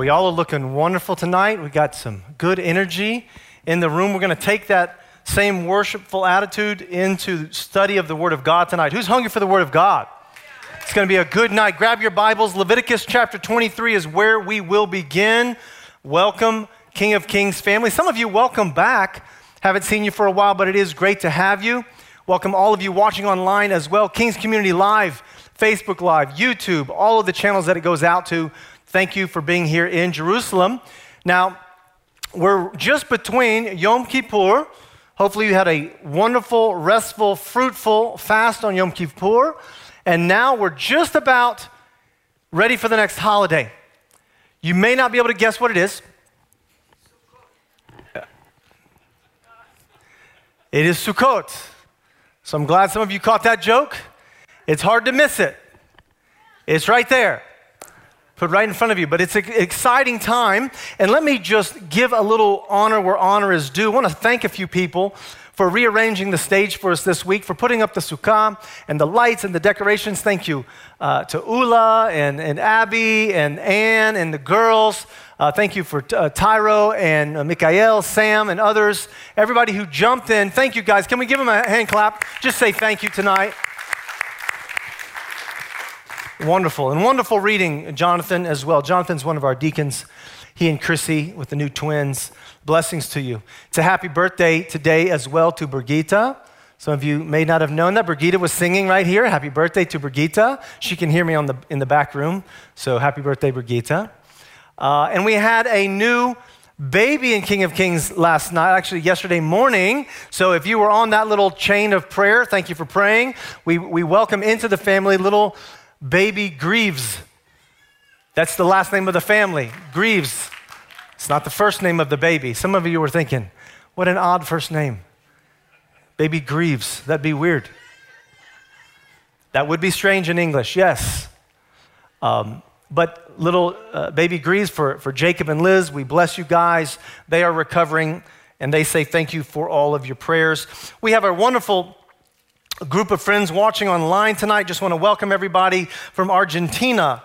Well, y'all are looking wonderful tonight. We got some good energy in the room. We're going to take that same worshipful attitude into study of the Word of God tonight. Who's hungry for the Word of God? It's going to be a good night. Grab your Bibles. Leviticus chapter 23 is where we will begin. Welcome, King of Kings family. Some of you, welcome back. Haven't seen you for a while, but it is great to have you. Welcome all of you watching online as well. Kings Community Live, Facebook Live, YouTube, all of the channels that it goes out to. Thank you for being here in Jerusalem. Now, we're just between Yom Kippur. Hopefully, you had a wonderful, restful, fruitful fast on Yom Kippur. And now we're just about ready for the next holiday. You may not be able to guess what it is. It is Sukkot. So I'm glad some of you caught that joke. It's hard to miss it. It's right there put right in front of you. But it's an exciting time. And let me just give a little honor where honor is due. I want to thank a few people for rearranging the stage for us this week, for putting up the sukkah and the lights and the decorations. Thank you uh, to Ula and, and Abby and Ann and the girls. Uh, thank you for uh, Tyro and uh, Mikael, Sam, and others. Everybody who jumped in. Thank you guys. Can we give them a hand clap? Just say thank you tonight. Wonderful. And wonderful reading, Jonathan, as well. Jonathan's one of our deacons. He and Chrissy with the new twins. Blessings to you. It's a happy birthday today as well to Brigitte. Some of you may not have known that. Brigitte was singing right here. Happy birthday to Brigitte. She can hear me on the, in the back room. So happy birthday, Brigitte. Uh, and we had a new baby in King of Kings last night, actually yesterday morning. So if you were on that little chain of prayer, thank you for praying. We, we welcome into the family little baby Greaves. That's the last name of the family, Greaves. It's not the first name of the baby. Some of you were thinking, what an odd first name. Baby Greaves. That'd be weird. That would be strange in English, yes. Um, but little uh, baby Greaves for, for Jacob and Liz, we bless you guys. They are recovering, and they say thank you for all of your prayers. We have a wonderful a group of friends watching online tonight. Just want to welcome everybody from Argentina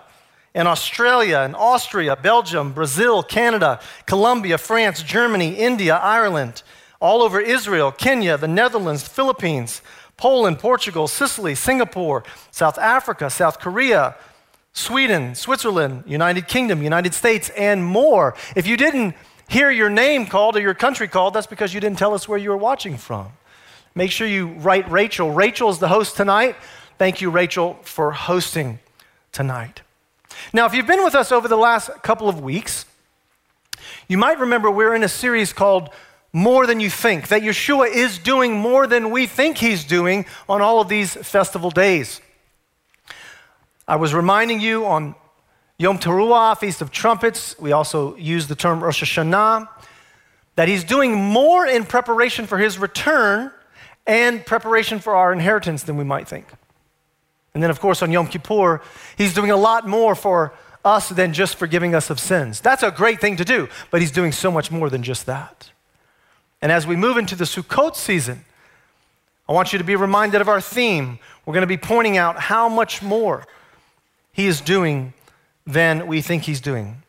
and Australia and Austria, Belgium, Brazil, Canada, Colombia, France, Germany, India, Ireland, all over Israel, Kenya, the Netherlands, the Philippines, Poland, Portugal, Sicily, Singapore, South Africa, South Korea, Sweden, Switzerland, United Kingdom, United States, and more. If you didn't hear your name called or your country called, that's because you didn't tell us where you were watching from. Make sure you write Rachel. Rachel is the host tonight. Thank you, Rachel, for hosting tonight. Now, if you've been with us over the last couple of weeks, you might remember we're in a series called More Than You Think, that Yeshua is doing more than we think he's doing on all of these festival days. I was reminding you on Yom Teruah, Feast of Trumpets, we also use the term Rosh Hashanah, that he's doing more in preparation for his return and preparation for our inheritance than we might think. And then, of course, on Yom Kippur, he's doing a lot more for us than just forgiving us of sins. That's a great thing to do, but he's doing so much more than just that. And as we move into the Sukkot season, I want you to be reminded of our theme. We're going to be pointing out how much more he is doing than we think he's doing.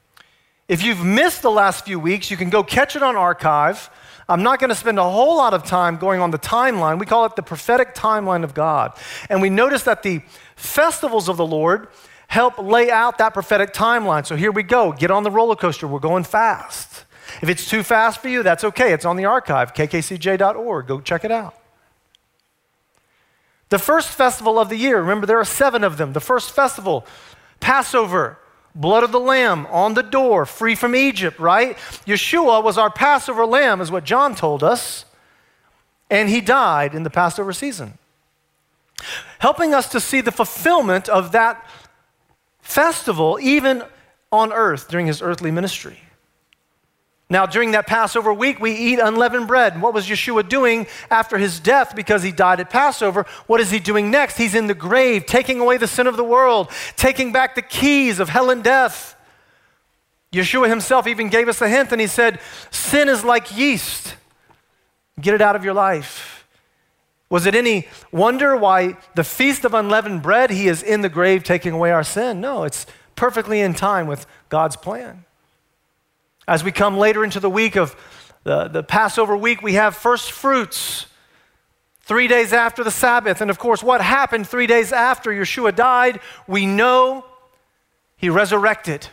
If you've missed the last few weeks, you can go catch it on archive. I'm not going to spend a whole lot of time going on the timeline. We call it the prophetic timeline of God. And we notice that the festivals of the Lord help lay out that prophetic timeline. So here we go. Get on the roller coaster. We're going fast. If it's too fast for you, that's okay. It's on the archive, kkcj.org. Go check it out. The first festival of the year, remember there are seven of them. The first festival, Passover blood of the lamb on the door, free from Egypt, right? Yeshua was our Passover lamb, is what John told us, and he died in the Passover season. Helping us to see the fulfillment of that festival even on earth during his earthly ministry. Now, during that Passover week, we eat unleavened bread. What was Yeshua doing after his death because he died at Passover? What is he doing next? He's in the grave, taking away the sin of the world, taking back the keys of hell and death. Yeshua himself even gave us a hint and he said, Sin is like yeast. Get it out of your life. Was it any wonder why the feast of unleavened bread, he is in the grave taking away our sin? No, it's perfectly in time with God's plan. As we come later into the week of the, the Passover week, we have first fruits three days after the Sabbath. And of course, what happened three days after Yeshua died? We know he resurrected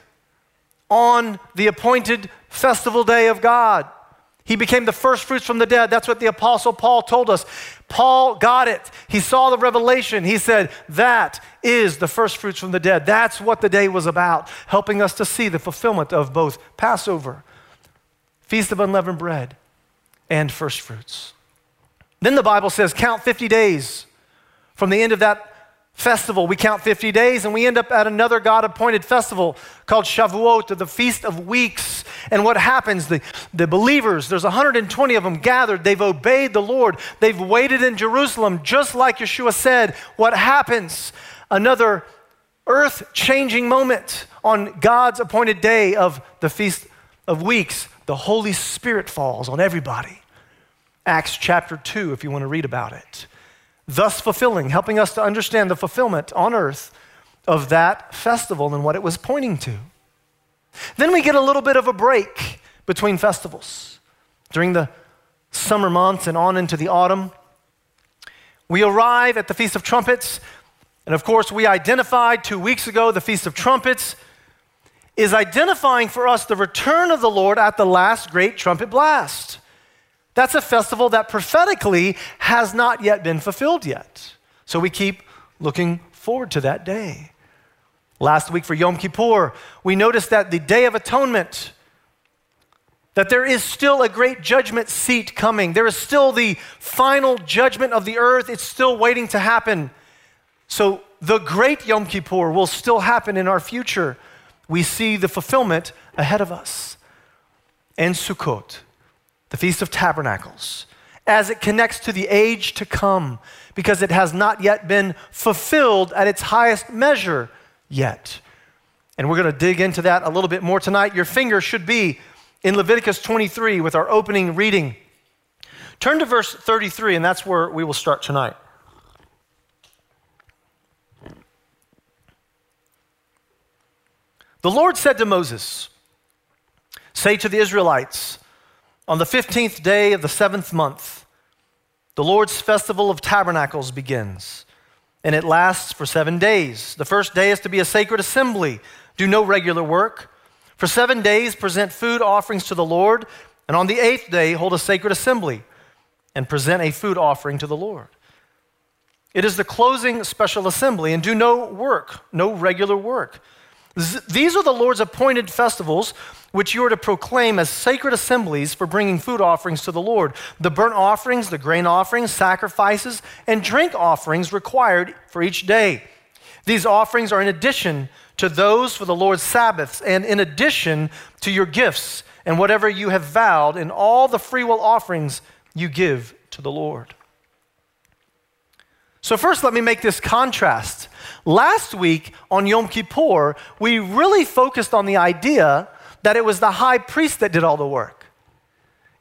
on the appointed festival day of God. He became the first fruits from the dead. That's what the Apostle Paul told us. Paul got it. He saw the revelation. He said, That is the first fruits from the dead. That's what the day was about, helping us to see the fulfillment of both Passover, Feast of Unleavened Bread, and first fruits. Then the Bible says, Count 50 days from the end of that festival. We count 50 days and we end up at another God appointed festival called Shavuot, or the Feast of Weeks. And what happens? The, the believers, there's 120 of them gathered. They've obeyed the Lord. They've waited in Jerusalem, just like Yeshua said. What happens? Another earth changing moment on God's appointed day of the Feast of Weeks. The Holy Spirit falls on everybody. Acts chapter 2, if you want to read about it thus fulfilling, helping us to understand the fulfillment on earth of that festival and what it was pointing to. Then we get a little bit of a break between festivals. During the summer months and on into the autumn, we arrive at the Feast of Trumpets. And of course, we identified two weeks ago the Feast of Trumpets is identifying for us the return of the Lord at the last great trumpet blast. That's a festival that prophetically has not yet been fulfilled yet. So we keep looking forward to that day. Last week for Yom Kippur, we noticed that the Day of Atonement, that there is still a great judgment seat coming. There is still the final judgment of the earth. It's still waiting to happen. So the great Yom Kippur will still happen in our future. We see the fulfillment ahead of us. And Sukkot the Feast of Tabernacles, as it connects to the age to come, because it has not yet been fulfilled at its highest measure yet. And we're going to dig into that a little bit more tonight. Your finger should be in Leviticus 23 with our opening reading. Turn to verse 33, and that's where we will start tonight. The Lord said to Moses, Say to the Israelites, on the 15th day of the seventh month, the Lord's festival of tabernacles begins, and it lasts for seven days. The first day is to be a sacred assembly, do no regular work. For seven days, present food offerings to the Lord, and on the eighth day, hold a sacred assembly and present a food offering to the Lord. It is the closing special assembly, and do no work, no regular work. These are the Lord's appointed festivals which you are to proclaim as sacred assemblies for bringing food offerings to the Lord. The burnt offerings, the grain offerings, sacrifices, and drink offerings required for each day. These offerings are in addition to those for the Lord's Sabbaths, and in addition to your gifts and whatever you have vowed, and all the freewill offerings you give to the Lord. So, first, let me make this contrast. Last week on Yom Kippur, we really focused on the idea that it was the high priest that did all the work.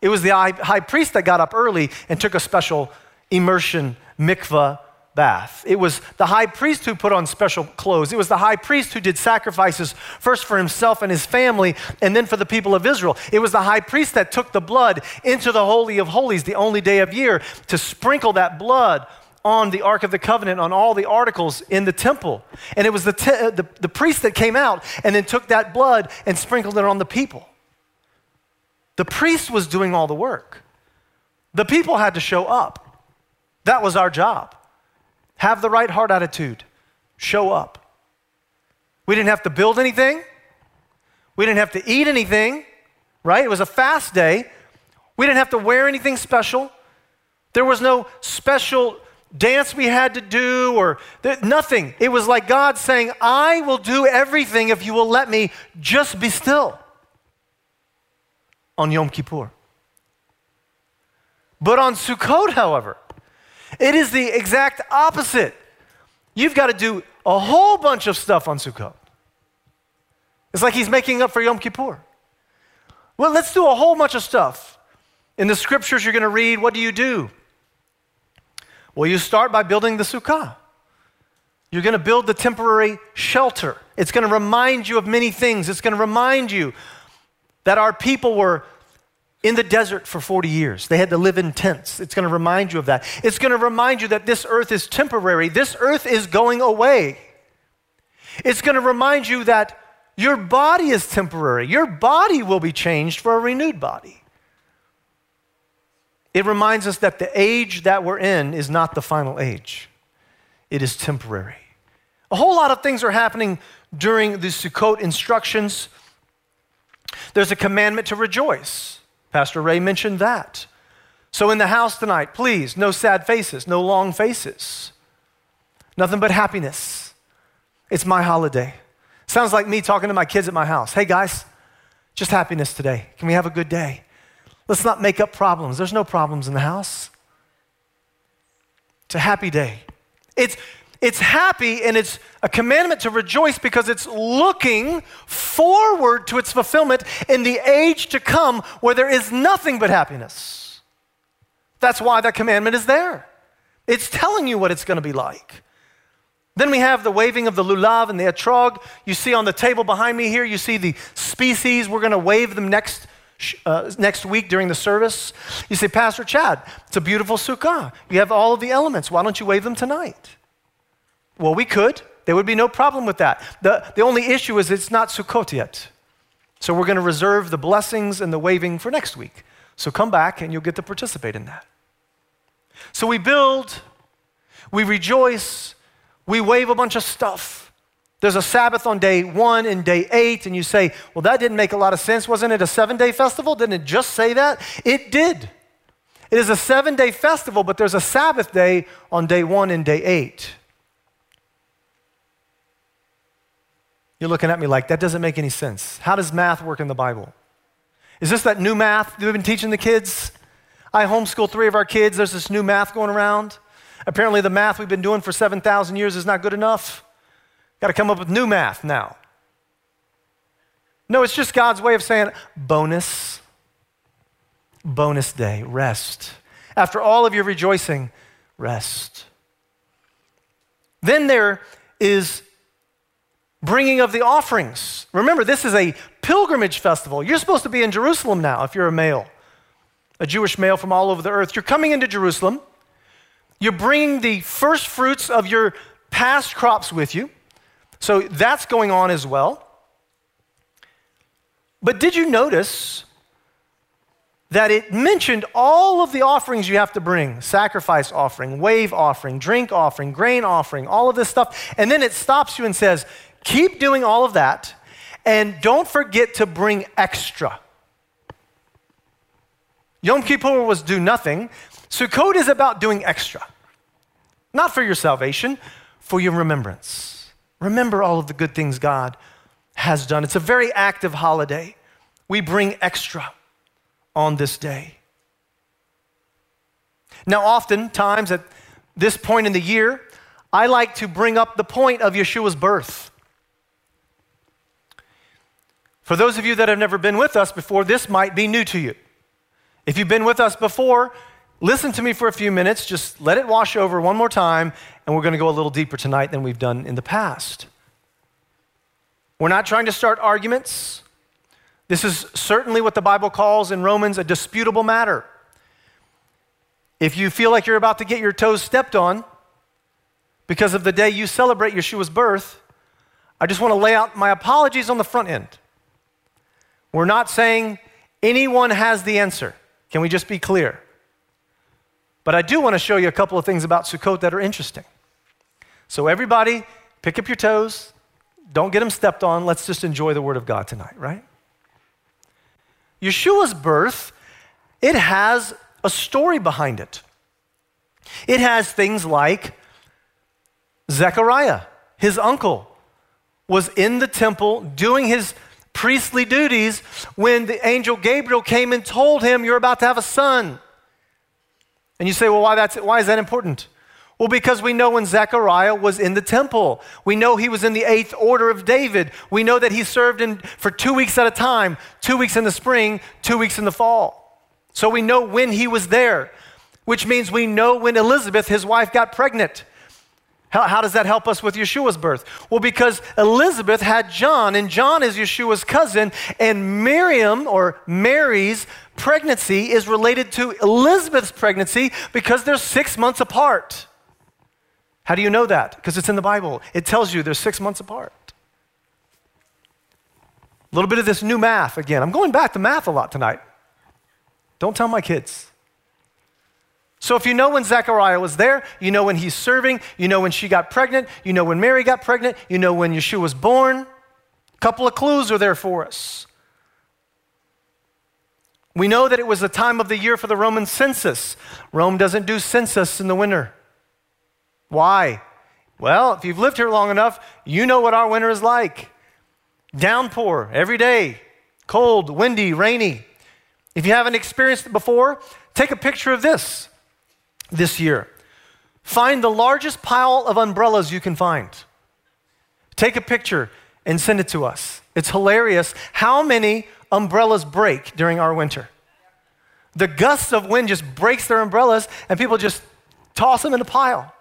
It was the high priest that got up early and took a special immersion mikvah bath. It was the high priest who put on special clothes. It was the high priest who did sacrifices first for himself and his family and then for the people of Israel. It was the high priest that took the blood into the Holy of Holies, the only day of year, to sprinkle that blood on the Ark of the Covenant, on all the articles in the temple. And it was the, te- uh, the, the priest that came out and then took that blood and sprinkled it on the people. The priest was doing all the work. The people had to show up. That was our job. Have the right heart attitude, show up. We didn't have to build anything, we didn't have to eat anything, right? It was a fast day. We didn't have to wear anything special. There was no special dance we had to do or th- nothing. It was like God saying, I will do everything if you will let me just be still on Yom Kippur. But on Sukkot, however, it is the exact opposite. You've got to do a whole bunch of stuff on Sukkot. It's like he's making up for Yom Kippur. Well, let's do a whole bunch of stuff. In the scriptures you're going to read, what do you do? Well, you start by building the sukkah. You're going to build the temporary shelter. It's going to remind you of many things. It's going to remind you that our people were in the desert for 40 years. They had to live in tents. It's going to remind you of that. It's going to remind you that this earth is temporary. This earth is going away. It's going to remind you that your body is temporary. Your body will be changed for a renewed body. It reminds us that the age that we're in is not the final age, it is temporary. A whole lot of things are happening during the Sukkot instructions. There's a commandment to rejoice. Pastor Ray mentioned that. So, in the house tonight, please, no sad faces, no long faces, nothing but happiness. It's my holiday. Sounds like me talking to my kids at my house. Hey, guys, just happiness today. Can we have a good day? Let's not make up problems. There's no problems in the house. It's a happy day. It's it's happy and it's a commandment to rejoice because it's looking forward to its fulfillment in the age to come where there is nothing but happiness. That's why that commandment is there. It's telling you what it's going to be like. Then we have the waving of the lulav and the etrog. You see on the table behind me here, you see the species. We're going to wave them next, uh, next week during the service. You say, Pastor Chad, it's a beautiful sukkah. You have all of the elements. Why don't you wave them tonight? Well, we could. There would be no problem with that. The, the only issue is it's not Sukkot yet. So we're going to reserve the blessings and the waving for next week. So come back and you'll get to participate in that. So we build, we rejoice, we wave a bunch of stuff. There's a Sabbath on day one and day eight, and you say, Well, that didn't make a lot of sense. Wasn't it a seven day festival? Didn't it just say that? It did. It is a seven day festival, but there's a Sabbath day on day one and day eight. You're looking at me like, that doesn't make any sense. How does math work in the Bible? Is this that new math we've been teaching the kids? I homeschool three of our kids. There's this new math going around. Apparently, the math we've been doing for 7,000 years is not good enough. Got to come up with new math now. No, it's just God's way of saying bonus, bonus day, rest. After all of your rejoicing, rest. Then there is bringing of the offerings. Remember, this is a pilgrimage festival. You're supposed to be in Jerusalem now if you're a male, a Jewish male from all over the earth. You're coming into Jerusalem. You're bringing the first fruits of your past crops with you. So that's going on as well. But did you notice that it mentioned all of the offerings you have to bring sacrifice offering, wave offering, drink offering, grain offering, all of this stuff. And then it stops you and says, Keep doing all of that, and don't forget to bring extra. Yom Kippur was do nothing. Sukkot is about doing extra. Not for your salvation, for your remembrance. Remember all of the good things God has done. It's a very active holiday. We bring extra on this day. Now, oftentimes at this point in the year, I like to bring up the point of Yeshua's birth. For those of you that have never been with us before, this might be new to you. If you've been with us before, listen to me for a few minutes, just let it wash over one more time, and we're going to go a little deeper tonight than we've done in the past. We're not trying to start arguments. This is certainly what the Bible calls in Romans a disputable matter. If you feel like you're about to get your toes stepped on because of the day you celebrate Yeshua's birth, I just want to lay out my apologies on the front end. We're not saying anyone has the answer. Can we just be clear? But I do want to show you a couple of things about Sukkot that are interesting. So, everybody, pick up your toes. Don't get them stepped on. Let's just enjoy the Word of God tonight, right? Yeshua's birth, it has a story behind it. It has things like Zechariah, his uncle, was in the temple doing his priestly duties when the angel Gabriel came and told him, You're about to have a son. And you say, Well, why, that's, why is that important? Well, because we know when Zechariah was in the temple. We know he was in the eighth order of David. We know that he served in, for two weeks at a time two weeks in the spring, two weeks in the fall. So we know when he was there, which means we know when Elizabeth, his wife, got pregnant. How, how, does that help us with Yeshua's birth? Well, because Elizabeth had John, and John is Yeshua's cousin, and Miriam or Mary's pregnancy is related to Elizabeth's pregnancy because they're six months apart. How do you know that? Because it's in the Bible. It tells you they're six months apart. A little bit of this new math again. I'm going back to math a lot tonight. Don't tell my kids. So if you know when Zechariah was there, you know when he's serving, you know when she got pregnant, you know when Mary got pregnant, you know when Yeshua was born. A couple of clues are there for us. We know that it was the time of the year for the Roman census. Rome doesn't do census in the winter. Why? Well, if you've lived here long enough, you know what our winter is like. Downpour every day, cold, windy, rainy. If you haven't experienced it before, take a picture of this this year. Find the largest pile of umbrellas you can find. Take a picture and send it to us. It's hilarious how many umbrellas break during our winter. The gusts of wind just breaks their umbrellas and people just toss them in a pile.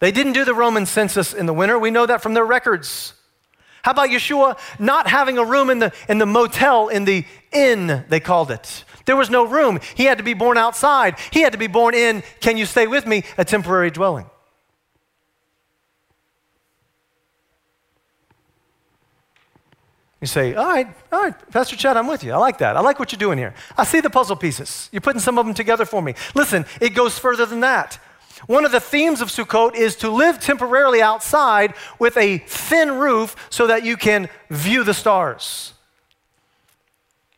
They didn't do the Roman census in the winter. We know that from their records. How about Yeshua not having a room in the, in the motel, in the inn, they called it? There was no room. He had to be born outside. He had to be born in, can you stay with me, a temporary dwelling. You say, all right, all right, Pastor Chad, I'm with you. I like that. I like what you're doing here. I see the puzzle pieces. You're putting some of them together for me. Listen, it goes further than that. One of the themes of Sukkot is to live temporarily outside with a thin roof so that you can view the stars.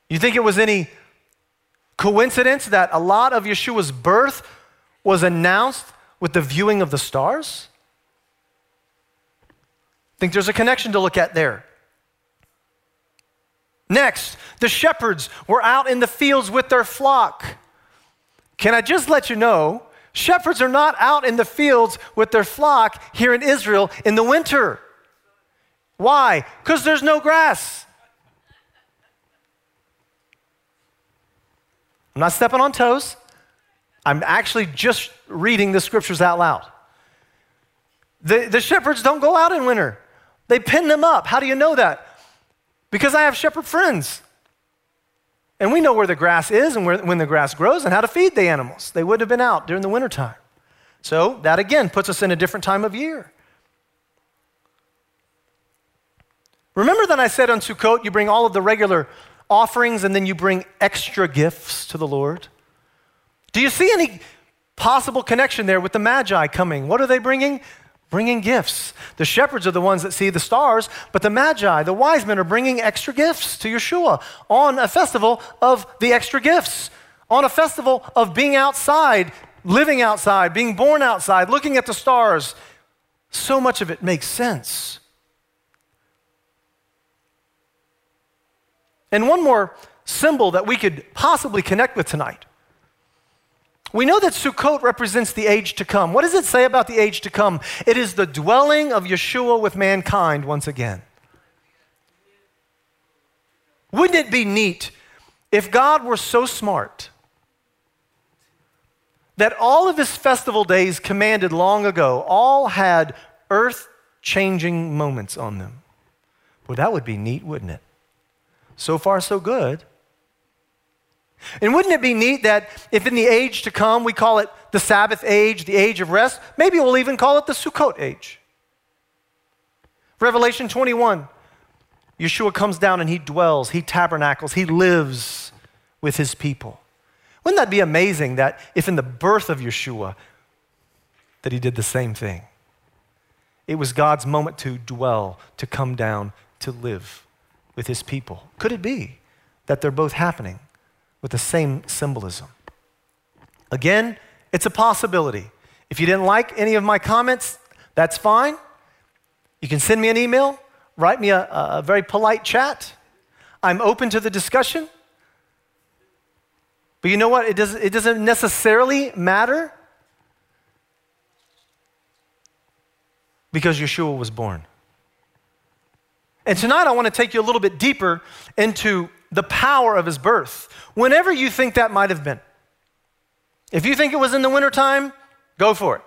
You think it was any Coincidence that a lot of Yeshua's birth was announced with the viewing of the stars? I Think there's a connection to look at there. Next, the shepherds were out in the fields with their flock. Can I just let you know, shepherds are not out in the fields with their flock here in Israel in the winter. Why? Because there's no grass. I'm not stepping on toes. I'm actually just reading the scriptures out loud. The, the shepherds don't go out in winter, they pin them up. How do you know that? Because I have shepherd friends. And we know where the grass is and where, when the grass grows and how to feed the animals. They wouldn't have been out during the wintertime. So that again puts us in a different time of year. Remember that I said on Sukkot, you bring all of the regular offerings and then you bring extra gifts to the Lord? Do you see any possible connection there with the Magi coming? What are they bringing? Bringing gifts. The shepherds are the ones that see the stars, but the Magi, the wise men, are bringing extra gifts to Yeshua on a festival of the extra gifts, on a festival of being outside, living outside, being born outside, looking at the stars. So much of it makes sense. And one more symbol that we could possibly connect with tonight. We know that Sukkot represents the age to come. What does it say about the age to come? It is the dwelling of Yeshua with mankind once again. Wouldn't it be neat if God were so smart that all of his festival days commanded long ago all had earth changing moments on them? Well, that would be neat, wouldn't it? So far, so good. And wouldn't it be neat that if in the age to come we call it the Sabbath age, the age of rest, maybe we'll even call it the Sukkot age? Revelation 21, Yeshua comes down and he dwells, he tabernacles, he lives with his people. Wouldn't that be amazing that if in the birth of Yeshua that he did the same thing? It was God's moment to dwell, to come down, to live with his people? Could it be that they're both happening with the same symbolism? Again, it's a possibility. If you didn't like any of my comments, that's fine. You can send me an email, write me a, a very polite chat. I'm open to the discussion. But you know what? It doesn't, it doesn't necessarily matter because Yeshua was born. And tonight I want to take you a little bit deeper into the power of his birth. Whenever you think that might have been. If you think it was in the wintertime, go for it.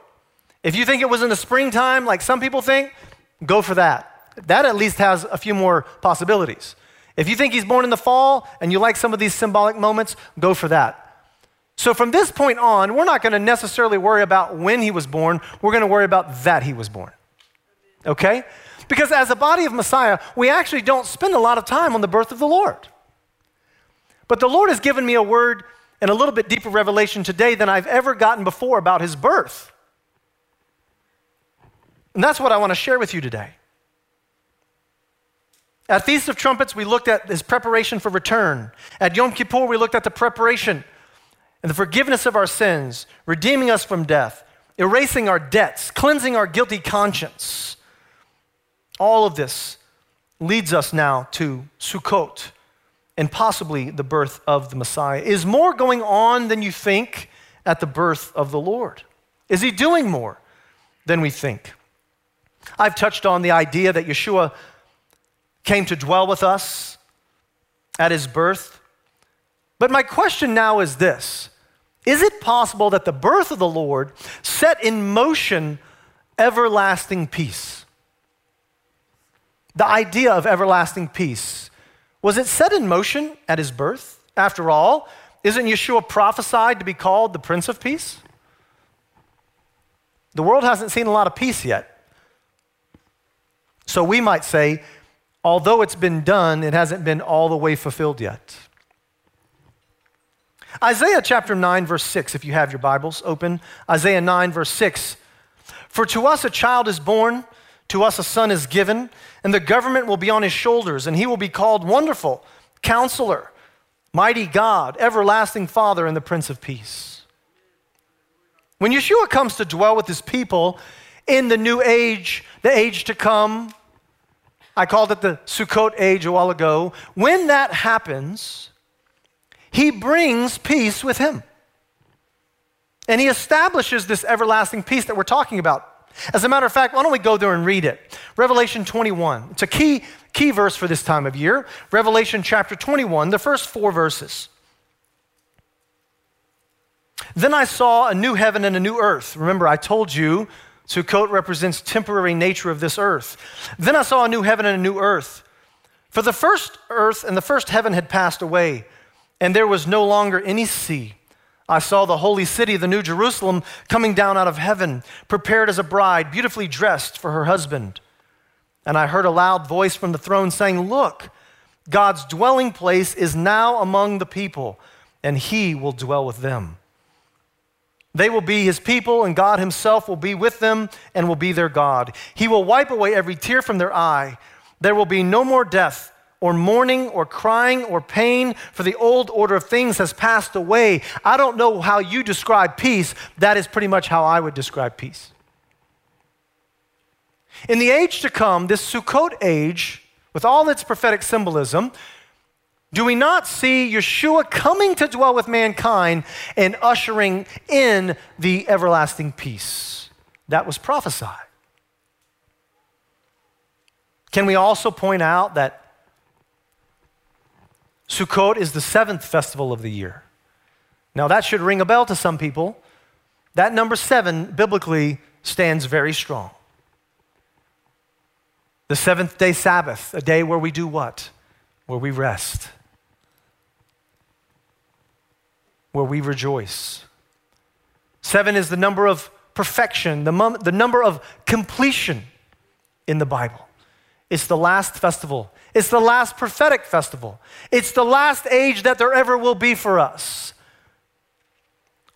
If you think it was in the springtime, like some people think, go for that. That at least has a few more possibilities. If you think he's born in the fall and you like some of these symbolic moments, go for that. So from this point on, we're not going to necessarily worry about when he was born, we're going to worry about that he was born. Okay? Because as a body of Messiah, we actually don't spend a lot of time on the birth of the Lord. But the Lord has given me a word and a little bit deeper revelation today than I've ever gotten before about his birth. And that's what I want to share with you today. At Feast of Trumpets, we looked at his preparation for return. At Yom Kippur, we looked at the preparation and the forgiveness of our sins, redeeming us from death, erasing our debts, cleansing our guilty conscience. All of this leads us now to Sukkot and possibly the birth of the Messiah. Is more going on than you think at the birth of the Lord? Is he doing more than we think? I've touched on the idea that Yeshua came to dwell with us at his birth. But my question now is this Is it possible that the birth of the Lord set in motion everlasting peace? The idea of everlasting peace, was it set in motion at his birth? After all, isn't Yeshua prophesied to be called the Prince of Peace? The world hasn't seen a lot of peace yet. So we might say, although it's been done, it hasn't been all the way fulfilled yet. Isaiah chapter 9, verse 6, if you have your Bibles open. Isaiah 9, verse 6. For to us a child is born, to us a son is given, and the government will be on his shoulders, and he will be called Wonderful, Counselor, Mighty God, Everlasting Father, and the Prince of Peace. When Yeshua comes to dwell with his people in the new age, the age to come, I called it the Sukkot age a while ago. When that happens, he brings peace with him. And he establishes this everlasting peace that we're talking about. As a matter of fact, why don't we go there and read it? Revelation 21. It's a key, key verse for this time of year. Revelation chapter 21, the first four verses. Then I saw a new heaven and a new earth. Remember, I told you Sukkot represents temporary nature of this earth. Then I saw a new heaven and a new earth. For the first earth and the first heaven had passed away, and there was no longer any sea. I saw the holy city, the new Jerusalem, coming down out of heaven, prepared as a bride, beautifully dressed for her husband. And I heard a loud voice from the throne saying, Look, God's dwelling place is now among the people, and he will dwell with them. They will be his people, and God himself will be with them and will be their God. He will wipe away every tear from their eye. There will be no more death, or mourning, or crying, or pain, for the old order of things has passed away. I don't know how you describe peace. That is pretty much how I would describe peace. In the age to come, this Sukkot age, with all its prophetic symbolism, do we not see Yeshua coming to dwell with mankind and ushering in the everlasting peace that was prophesied? Can we also point out that Sukkot is the seventh festival of the year? Now, that should ring a bell to some people. That number seven biblically stands very strong. The seventh day Sabbath, a day where we do what? Where we rest. where we rejoice. Seven is the number of perfection, the, mom, the number of completion in the Bible. It's the last festival. It's the last prophetic festival. It's the last age that there ever will be for us.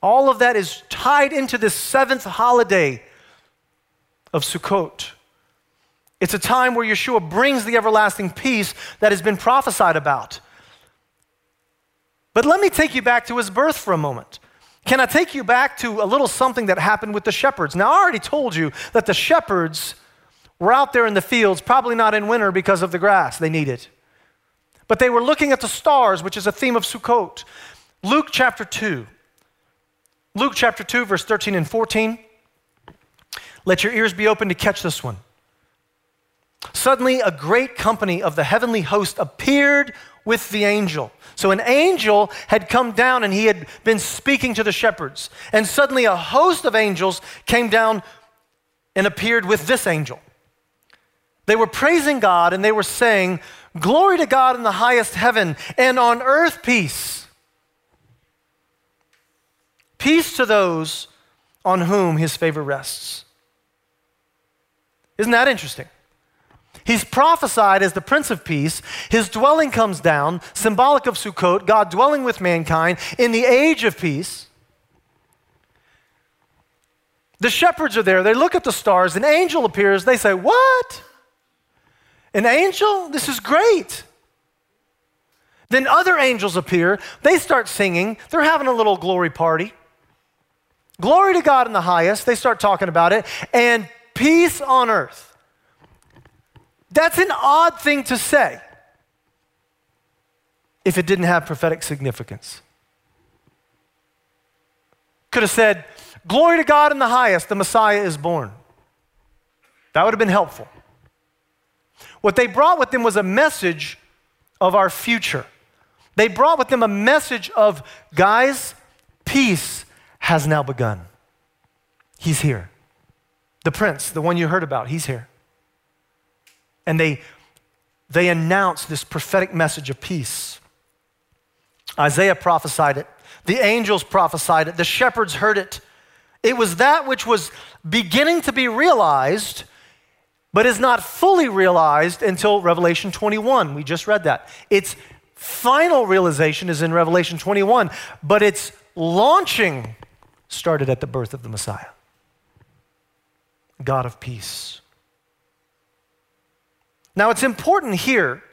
All of that is tied into this seventh holiday of Sukkot. It's a time where Yeshua brings the everlasting peace that has been prophesied about. But let me take you back to his birth for a moment. Can I take you back to a little something that happened with the shepherds? Now, I already told you that the shepherds were out there in the fields, probably not in winter because of the grass they needed. But they were looking at the stars, which is a theme of Sukkot. Luke chapter 2. Luke chapter 2, verse 13 and 14. Let your ears be open to catch this one. Suddenly, a great company of the heavenly host appeared with the angel. So, an angel had come down and he had been speaking to the shepherds. And suddenly, a host of angels came down and appeared with this angel. They were praising God and they were saying, Glory to God in the highest heaven, and on earth peace. Peace to those on whom his favor rests. Isn't that interesting? He's prophesied as the Prince of Peace. His dwelling comes down, symbolic of Sukkot, God dwelling with mankind in the age of peace. The shepherds are there. They look at the stars. An angel appears. They say, What? An angel? This is great. Then other angels appear. They start singing. They're having a little glory party. Glory to God in the highest. They start talking about it. And peace on earth that's an odd thing to say if it didn't have prophetic significance. Could have said, Glory to God in the highest, the Messiah is born. That would have been helpful. What they brought with them was a message of our future. They brought with them a message of, guys, peace has now begun. He's here. The prince, the one you heard about, he's here and they, they announced this prophetic message of peace. Isaiah prophesied it, the angels prophesied it, the shepherds heard it. It was that which was beginning to be realized, but is not fully realized until Revelation 21. We just read that. Its final realization is in Revelation 21, but its launching started at the birth of the Messiah. God of peace. Now, it's important here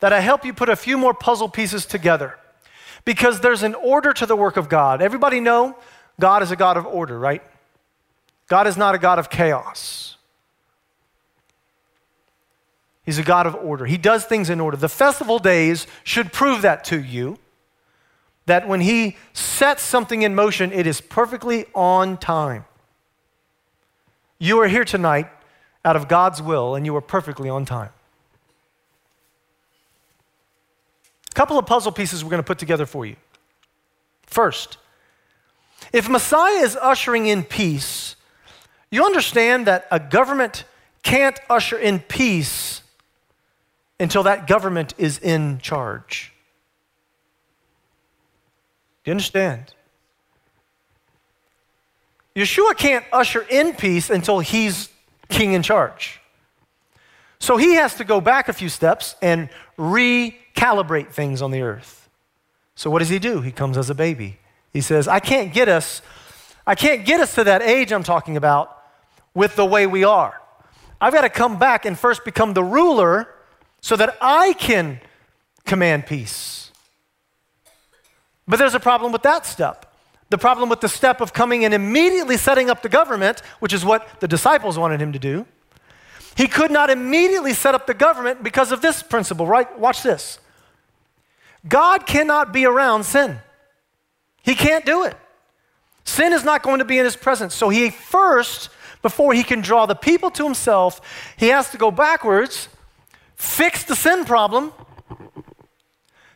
that I help you put a few more puzzle pieces together because there's an order to the work of God. Everybody know God is a God of order, right? God is not a God of chaos. He's a God of order. He does things in order. The festival days should prove that to you that when He sets something in motion, it is perfectly on time. You are here tonight out of God's will, and you are perfectly on time. A couple of puzzle pieces we're going to put together for you. First, if Messiah is ushering in peace, you understand that a government can't usher in peace until that government is in charge. Do you understand? Yeshua can't usher in peace until he's king in charge. So he has to go back a few steps and recalibrate things on the earth. So what does he do? He comes as a baby. He says, I can't get us, I can't get us to that age I'm talking about with the way we are. I've got to come back and first become the ruler so that I can command peace. But there's a problem with that step. The problem with the step of coming and immediately setting up the government, which is what the disciples wanted him to do. He could not immediately set up the government because of this principle, right? Watch this. God cannot be around sin. He can't do it. Sin is not going to be in his presence. So he first, before he can draw the people to himself, he has to go backwards, fix the sin problem,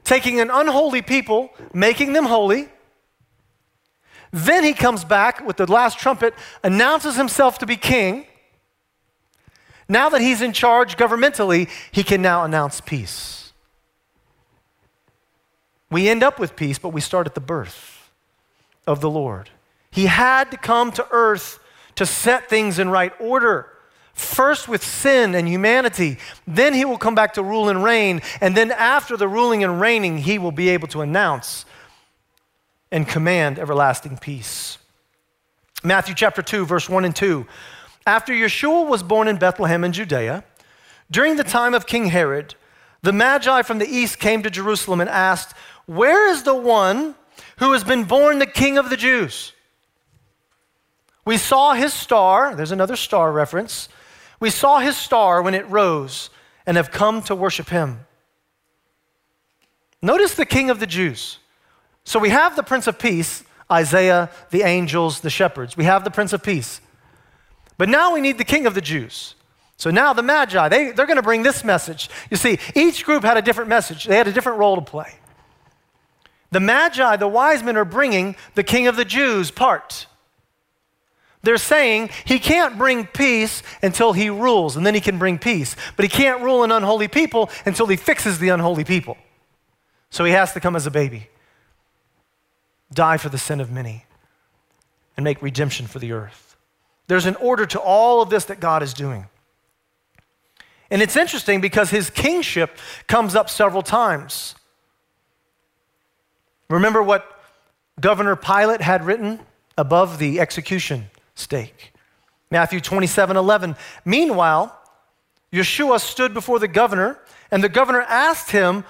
taking an unholy people, making them holy. Then he comes back with the last trumpet, announces himself to be king now that he's in charge governmentally, he can now announce peace. We end up with peace, but we start at the birth of the Lord. He had to come to earth to set things in right order. First with sin and humanity, then he will come back to rule and reign, and then after the ruling and reigning, he will be able to announce and command everlasting peace. Matthew chapter 2, verse 1 and 2. After Yeshua was born in Bethlehem in Judea, during the time of King Herod, the Magi from the east came to Jerusalem and asked, Where is the one who has been born the King of the Jews? We saw his star, there's another star reference. We saw his star when it rose and have come to worship him. Notice the King of the Jews. So we have the Prince of Peace, Isaiah, the angels, the shepherds. We have the Prince of Peace. But now we need the king of the Jews. So now the Magi, they, they're going to bring this message. You see, each group had a different message, they had a different role to play. The Magi, the wise men, are bringing the King of the Jews part. They're saying he can't bring peace until he rules, and then he can bring peace. But he can't rule an unholy people until he fixes the unholy people. So he has to come as a baby, die for the sin of many, and make redemption for the earth. There's an order to all of this that God is doing. And it's interesting because his kingship comes up several times. Remember what Governor Pilate had written above the execution stake? Matthew 27 11. Meanwhile, Yeshua stood before the governor, and the governor asked him,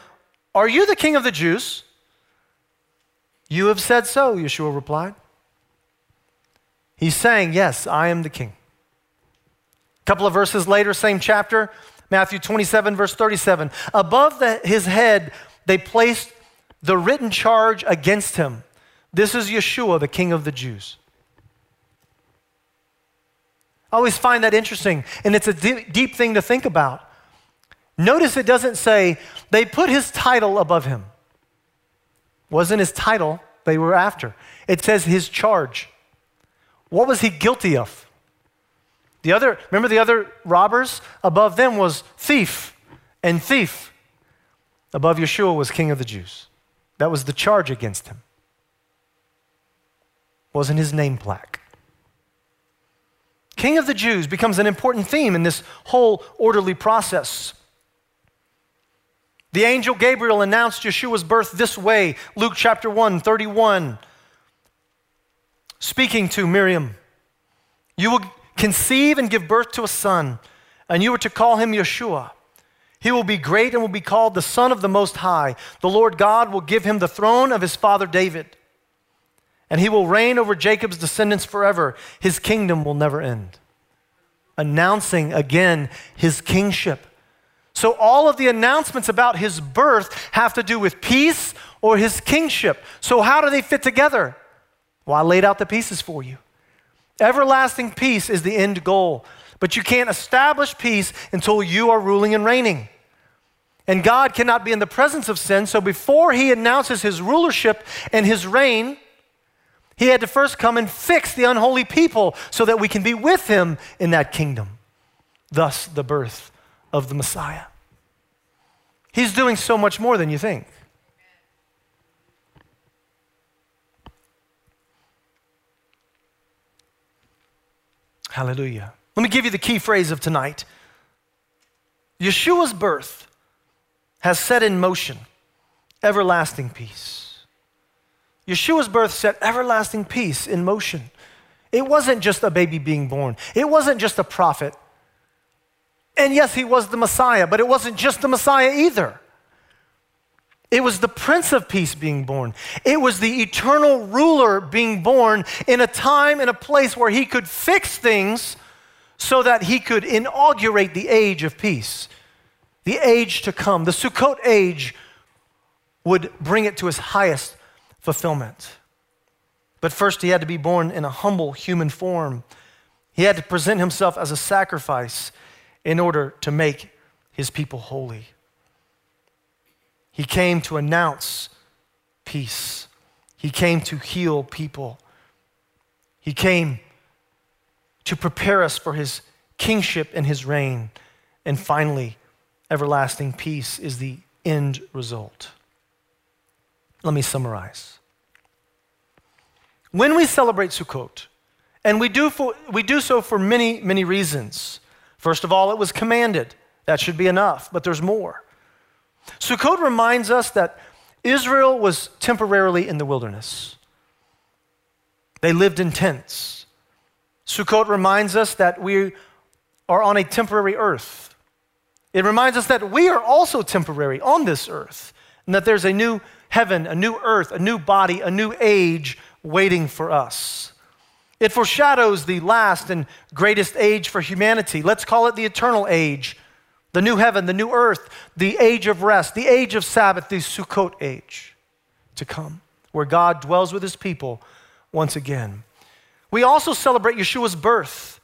Are you the king of the Jews? You have said so, Yeshua replied. He's saying, Yes, I am the king. A couple of verses later, same chapter, Matthew 27, verse 37. Above the, his head, they placed the written charge against him. This is Yeshua, the King of the Jews. I always find that interesting, and it's a deep, deep thing to think about. Notice it doesn't say they put his title above him. Wasn't his title they were after. It says his charge. What was he guilty of? The other, remember the other robbers? Above them was thief and thief. Above Yeshua was king of the Jews. That was the charge against him. Wasn't his name plaque. King of the Jews becomes an important theme in this whole orderly process. The angel Gabriel announced Yeshua's birth this way Luke chapter 1, 31. Speaking to Miriam, you will conceive and give birth to a son, and you are to call him Yeshua. He will be great and will be called the Son of the Most High. The Lord God will give him the throne of his father David, and he will reign over Jacob's descendants forever. His kingdom will never end. Announcing again his kingship. So, all of the announcements about his birth have to do with peace or his kingship. So, how do they fit together? Well, I laid out the pieces for you. Everlasting peace is the end goal, but you can't establish peace until you are ruling and reigning. And God cannot be in the presence of sin, so before he announces his rulership and his reign, he had to first come and fix the unholy people so that we can be with him in that kingdom. Thus, the birth of the Messiah. He's doing so much more than you think. Hallelujah. Let me give you the key phrase of tonight Yeshua's birth has set in motion everlasting peace. Yeshua's birth set everlasting peace in motion. It wasn't just a baby being born, it wasn't just a prophet. And yes, he was the Messiah, but it wasn't just the Messiah either. It was the Prince of Peace being born. It was the eternal ruler being born in a time and a place where he could fix things so that he could inaugurate the age of peace, the age to come. The Sukkot age would bring it to its highest fulfillment. But first, he had to be born in a humble human form. He had to present himself as a sacrifice in order to make his people holy. He came to announce peace. He came to heal people. He came to prepare us for his kingship and his reign. And finally, everlasting peace is the end result. Let me summarize. When we celebrate Sukkot, and we do, for, we do so for many, many reasons. First of all, it was commanded. That should be enough, but there's more. Sukkot reminds us that Israel was temporarily in the wilderness. They lived in tents. Sukkot reminds us that we are on a temporary earth. It reminds us that we are also temporary on this earth, and that there's a new heaven, a new earth, a new body, a new age waiting for us. It foreshadows the last and greatest age for humanity. Let's call it the eternal age the new heaven, the new earth, the age of rest, the age of Sabbath, the Sukkot age to come, where God dwells with his people once again. We also celebrate Yeshua's birth,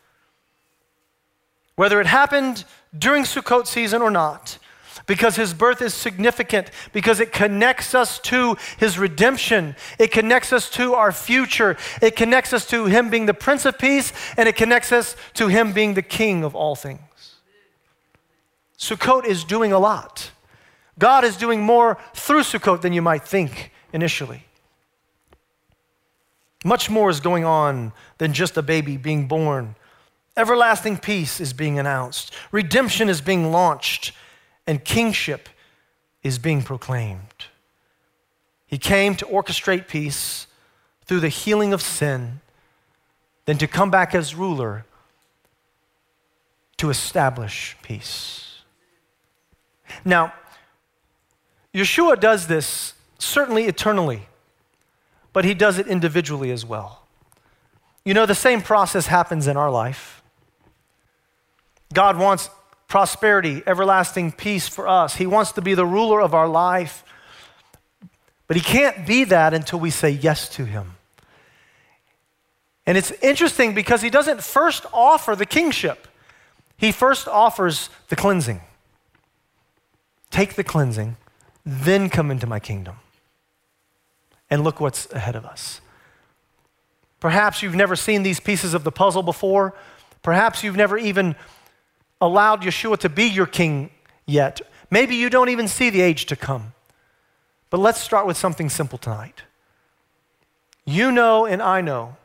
whether it happened during Sukkot season or not, because his birth is significant, because it connects us to his redemption, it connects us to our future, it connects us to him being the Prince of Peace, and it connects us to him being the King of all things. Sukkot is doing a lot. God is doing more through Sukkot than you might think initially. Much more is going on than just a baby being born. Everlasting peace is being announced, redemption is being launched, and kingship is being proclaimed. He came to orchestrate peace through the healing of sin, then to come back as ruler to establish peace. Now, Yeshua does this certainly eternally, but he does it individually as well. You know, the same process happens in our life. God wants prosperity, everlasting peace for us. He wants to be the ruler of our life. But He can't be that until we say yes to Him. And it's interesting because He doesn't first offer the kingship, He first offers the cleansing. Take the cleansing, then come into my kingdom. And look what's ahead of us. Perhaps you've never seen these pieces of the puzzle before. Perhaps you've never even allowed Yeshua to be your king yet. Maybe you don't even see the age to come. But let's start with something simple tonight. You know, and I know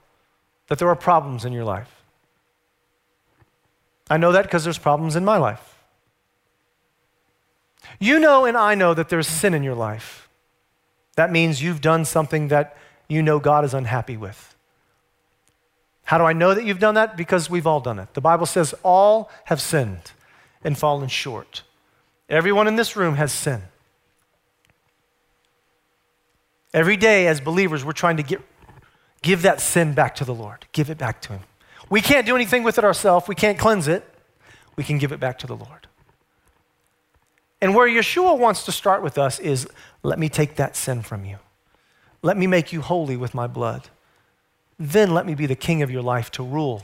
that there are problems in your life. I know that because there's problems in my life. You know, and I know that there's sin in your life. That means you've done something that you know God is unhappy with. How do I know that you've done that? Because we've all done it. The Bible says all have sinned and fallen short. Everyone in this room has sin. Every day, as believers, we're trying to get, give that sin back to the Lord, give it back to Him. We can't do anything with it ourselves, we can't cleanse it. We can give it back to the Lord. And where Yeshua wants to start with us is let me take that sin from you. Let me make you holy with my blood. Then let me be the king of your life to rule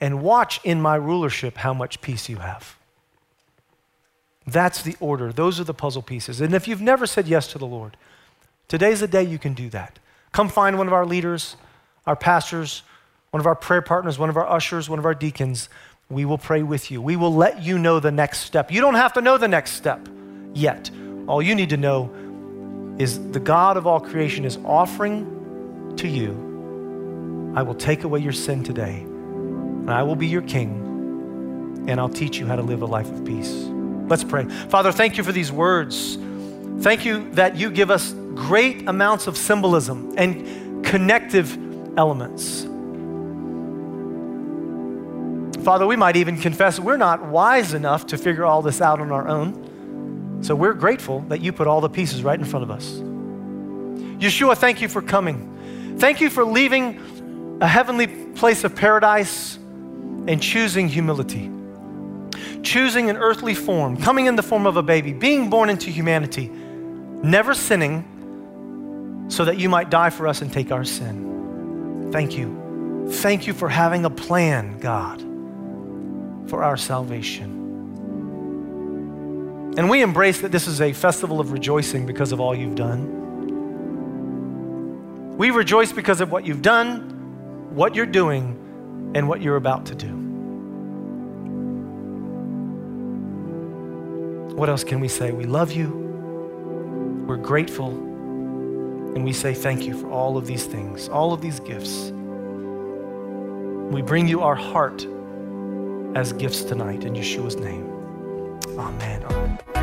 and watch in my rulership how much peace you have. That's the order. Those are the puzzle pieces. And if you've never said yes to the Lord, today's the day you can do that. Come find one of our leaders, our pastors, one of our prayer partners, one of our ushers, one of our deacons. We will pray with you. We will let you know the next step. You don't have to know the next step yet. All you need to know is the God of all creation is offering to you I will take away your sin today, and I will be your king, and I'll teach you how to live a life of peace. Let's pray. Father, thank you for these words. Thank you that you give us great amounts of symbolism and connective elements. Father, we might even confess we're not wise enough to figure all this out on our own. So we're grateful that you put all the pieces right in front of us. Yeshua, thank you for coming. Thank you for leaving a heavenly place of paradise and choosing humility, choosing an earthly form, coming in the form of a baby, being born into humanity, never sinning, so that you might die for us and take our sin. Thank you. Thank you for having a plan, God, for our salvation. And we embrace that this is a festival of rejoicing because of all you've done. We rejoice because of what you've done what you're doing and what you're about to do. What else can we say? We love you, we're grateful, and we say thank you for all of these things, all of these gifts. We bring you our heart as gifts tonight in Yeshua's name. Amen. Amen.